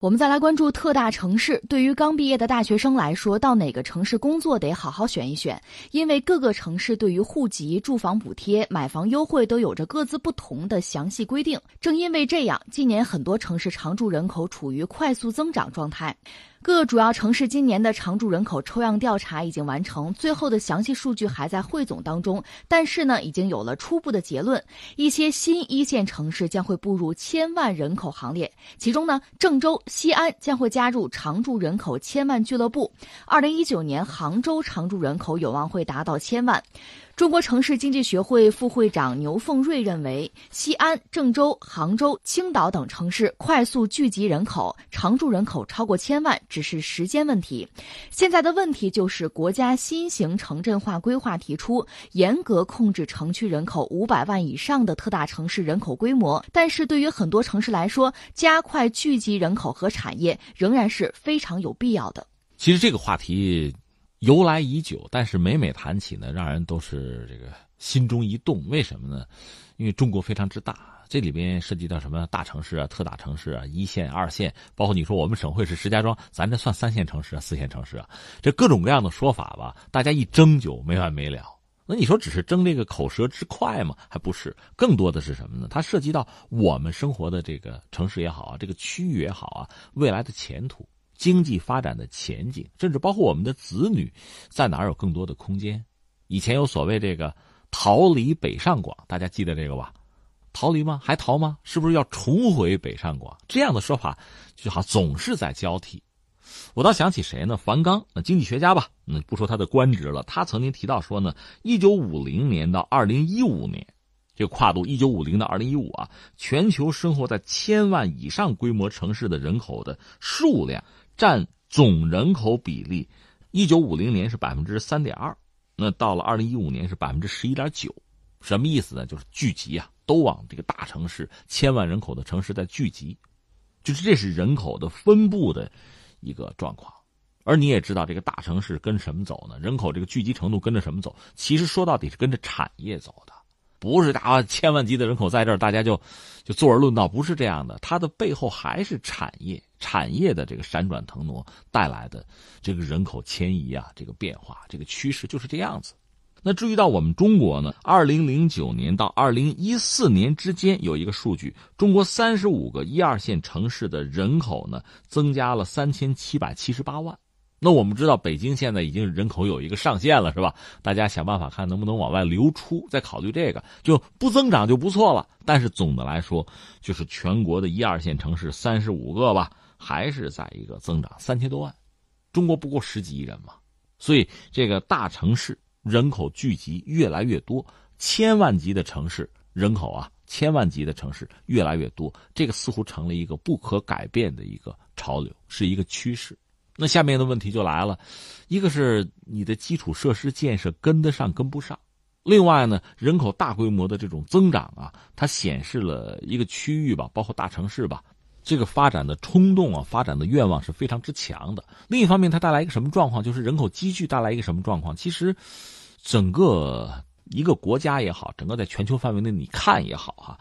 我们再来关注特大城市。对于刚毕业的大学生来说，到哪个城市工作得好好选一选，因为各个城市对于户籍、住房补贴、买房优惠都有着各自不同的详细规定。正因为这样，今年很多城市常住人口处于快速增长状态。各主要城市今年的常住人口抽样调查已经完成，最后的详细数据还在汇总当中。但是呢，已经有了初步的结论，一些新一线城市将会步入千万人口行列，其中呢，郑州、西安将会加入常住人口千万俱乐部。二零一九年，杭州常住人口有望会达到千万。中国城市经济学会副会长牛凤瑞认为，西安、郑州、杭州、青岛等城市快速聚集人口，常住人口超过千万只是时间问题。现在的问题就是国家新型城镇化规划提出严格控制城区人口五百万以上的特大城市人口规模，但是对于很多城市来说，加快聚集人口和产业仍然是非常有必要的。其实这个话题。由来已久，但是每每谈起呢，让人都是这个心中一动。为什么呢？因为中国非常之大，这里边涉及到什么大城市啊、特大城市啊、一线、二线，包括你说我们省会是石家庄，咱这算三线城市啊、四线城市啊，这各种各样的说法吧，大家一争就没完没了。那你说只是争这个口舌之快吗？还不是，更多的是什么呢？它涉及到我们生活的这个城市也好啊，这个区域也好啊，未来的前途。经济发展的前景，甚至包括我们的子女，在哪儿有更多的空间？以前有所谓这个“逃离北上广”，大家记得这个吧？逃离吗？还逃吗？是不是要重回北上广？这样的说法就好，总是在交替。我倒想起谁呢？樊纲，那经济学家吧，嗯，不说他的官职了。他曾经提到说呢，一九五零年到二零一五年，这个跨度一九五零到二零一五啊，全球生活在千万以上规模城市的人口的数量。占总人口比例，一九五零年是百分之三点二，那到了二零一五年是百分之十一点九，什么意思呢？就是聚集啊，都往这个大城市、千万人口的城市在聚集，就是这是人口的分布的一个状况。而你也知道，这个大城市跟什么走呢？人口这个聚集程度跟着什么走？其实说到底是跟着产业走的。不是大千万级的人口在这儿，大家就就坐而论道，不是这样的。它的背后还是产业，产业的这个闪转腾挪带来的这个人口迁移啊，这个变化，这个趋势就是这样子。那至于到我们中国呢，二零零九年到二零一四年之间有一个数据，中国三十五个一二线城市的人口呢增加了三千七百七十八万。那我们知道，北京现在已经人口有一个上限了，是吧？大家想办法看能不能往外流出，再考虑这个，就不增长就不错了。但是总的来说，就是全国的一二线城市三十五个吧，还是在一个增长三千多万。中国不过十几亿人嘛，所以这个大城市人口聚集越来越多，千万级的城市人口啊，千万级的城市越来越多，这个似乎成了一个不可改变的一个潮流，是一个趋势。那下面的问题就来了，一个是你的基础设施建设跟得上跟不上，另外呢，人口大规模的这种增长啊，它显示了一个区域吧，包括大城市吧，这个发展的冲动啊，发展的愿望是非常之强的。另一方面，它带来一个什么状况？就是人口积聚带来一个什么状况？其实，整个一个国家也好，整个在全球范围内你看也好哈，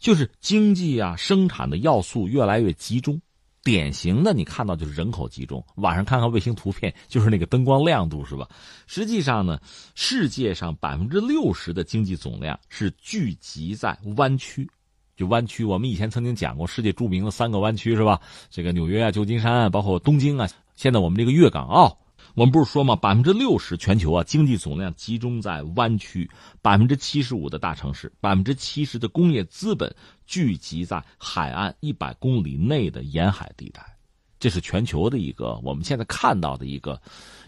就是经济啊生产的要素越来越集中。典型的，你看到就是人口集中。晚上看看卫星图片，就是那个灯光亮度，是吧？实际上呢，世界上百分之六十的经济总量是聚集在湾区。就湾区，我们以前曾经讲过世界著名的三个湾区，是吧？这个纽约啊、旧金山啊，包括东京啊。现在我们这个粤港澳。我们不是说吗？百分之六十全球啊，经济总量集中在湾区；百分之七十五的大城市，百分之七十的工业资本聚集在海岸一百公里内的沿海地带。这是全球的一个我们现在看到的一个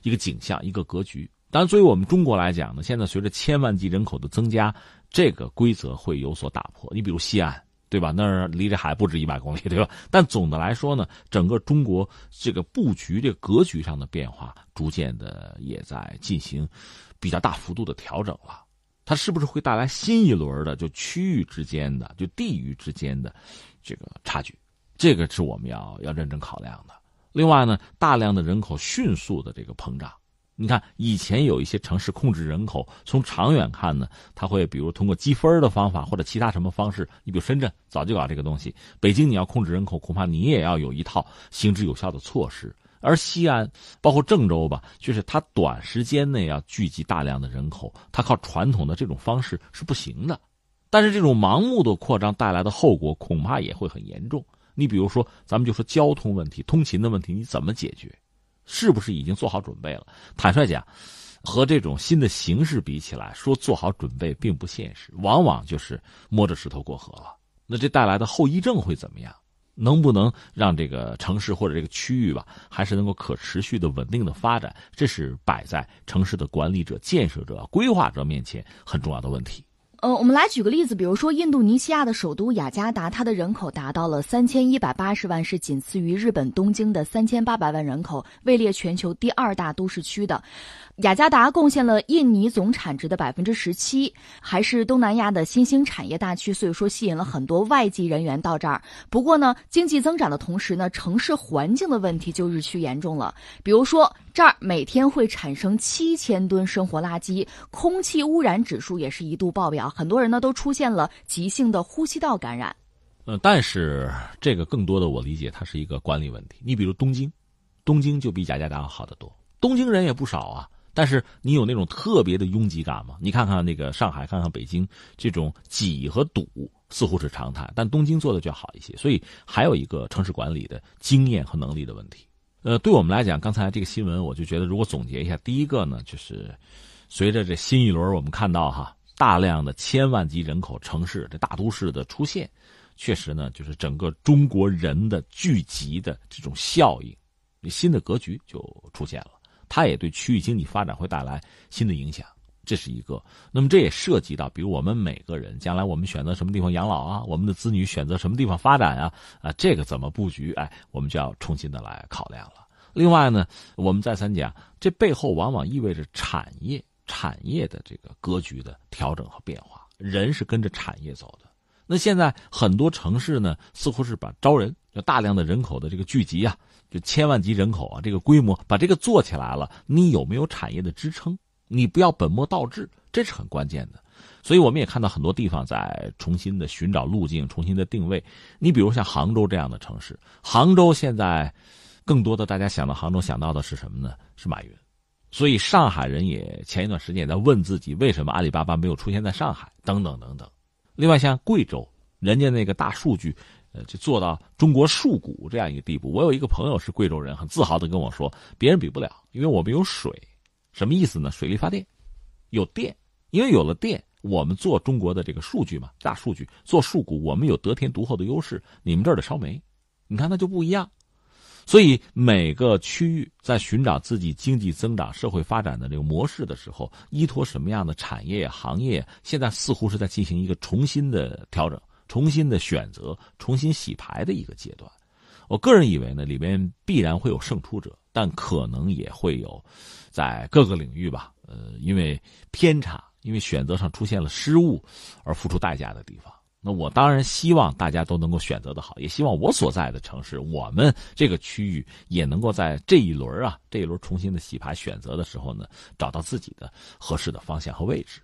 一个景象，一个格局。当然，作为我们中国来讲呢，现在随着千万级人口的增加，这个规则会有所打破。你比如西安。对吧？那儿离着海不止一百公里，对吧？但总的来说呢，整个中国这个布局、这格局上的变化，逐渐的也在进行比较大幅度的调整了。它是不是会带来新一轮的就区域之间的、就地域之间的这个差距？这个是我们要要认真考量的。另外呢，大量的人口迅速的这个膨胀，你看，以前有一些城市控制人口，从长远看呢，他会比如通过积分的方法或者其他什么方式。你比如深圳早就搞这个东西，北京你要控制人口，恐怕你也要有一套行之有效的措施。而西安，包括郑州吧，就是它短时间内要聚集大量的人口，它靠传统的这种方式是不行的。但是这种盲目的扩张带来的后果恐怕也会很严重。你比如说，咱们就说交通问题、通勤的问题，你怎么解决？是不是已经做好准备了？坦率讲，和这种新的形势比起来，说做好准备并不现实，往往就是摸着石头过河了。那这带来的后遗症会怎么样？能不能让这个城市或者这个区域吧，还是能够可持续的、稳定的发展？这是摆在城市的管理者、建设者、规划者面前很重要的问题。呃，我们来举个例子，比如说印度尼西亚的首都雅加达，它的人口达到了三千一百八十万，是仅次于日本东京的三千八百万人口，位列全球第二大都市区的。雅加达贡献了印尼总产值的百分之十七，还是东南亚的新兴产业大区，所以说吸引了很多外籍人员到这儿。不过呢，经济增长的同时呢，城市环境的问题就日趋严重了。比如说，这儿每天会产生七千吨生活垃圾，空气污染指数也是一度爆表，很多人呢都出现了急性的呼吸道感染。呃，但是这个更多的我理解，它是一个管理问题。你比如东京，东京就比雅加达要好得多，东京人也不少啊。但是你有那种特别的拥挤感吗？你看看那个上海，看看北京，这种挤和堵似乎是常态，但东京做的就好一些。所以还有一个城市管理的经验和能力的问题。呃，对我们来讲，刚才这个新闻，我就觉得如果总结一下，第一个呢，就是随着这新一轮我们看到哈大量的千万级人口城市这大都市的出现，确实呢，就是整个中国人的聚集的这种效应，新的格局就出现了。它也对区域经济发展会带来新的影响，这是一个。那么这也涉及到，比如我们每个人将来我们选择什么地方养老啊，我们的子女选择什么地方发展啊，啊，这个怎么布局？哎，我们就要重新的来考量了。另外呢，我们再三讲，这背后往往意味着产业、产业的这个格局的调整和变化，人是跟着产业走的。那现在很多城市呢，似乎是把招人，就大量的人口的这个聚集啊。就千万级人口啊，这个规模把这个做起来了，你有没有产业的支撑？你不要本末倒置，这是很关键的。所以我们也看到很多地方在重新的寻找路径，重新的定位。你比如像杭州这样的城市，杭州现在更多的大家想到杭州想到的是什么呢？是马云。所以上海人也前一段时间也在问自己，为什么阿里巴巴没有出现在上海？等等等等。另外像贵州，人家那个大数据。呃就做到中国数谷这样一个地步。我有一个朋友是贵州人，很自豪的跟我说：“别人比不了，因为我们有水。”什么意思呢？水力发电，有电，因为有了电，我们做中国的这个数据嘛，大数据做数谷，我们有得天独厚的优势。你们这儿得烧煤，你看那就不一样。所以每个区域在寻找自己经济增长、社会发展的这个模式的时候，依托什么样的产业行业，现在似乎是在进行一个重新的调整。重新的选择，重新洗牌的一个阶段。我个人以为呢，里边必然会有胜出者，但可能也会有在各个领域吧，呃，因为偏差，因为选择上出现了失误而付出代价的地方。那我当然希望大家都能够选择的好，也希望我所在的城市，我们这个区域也能够在这一轮啊，这一轮重新的洗牌选择的时候呢，找到自己的合适的方向和位置。